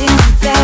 watching the back.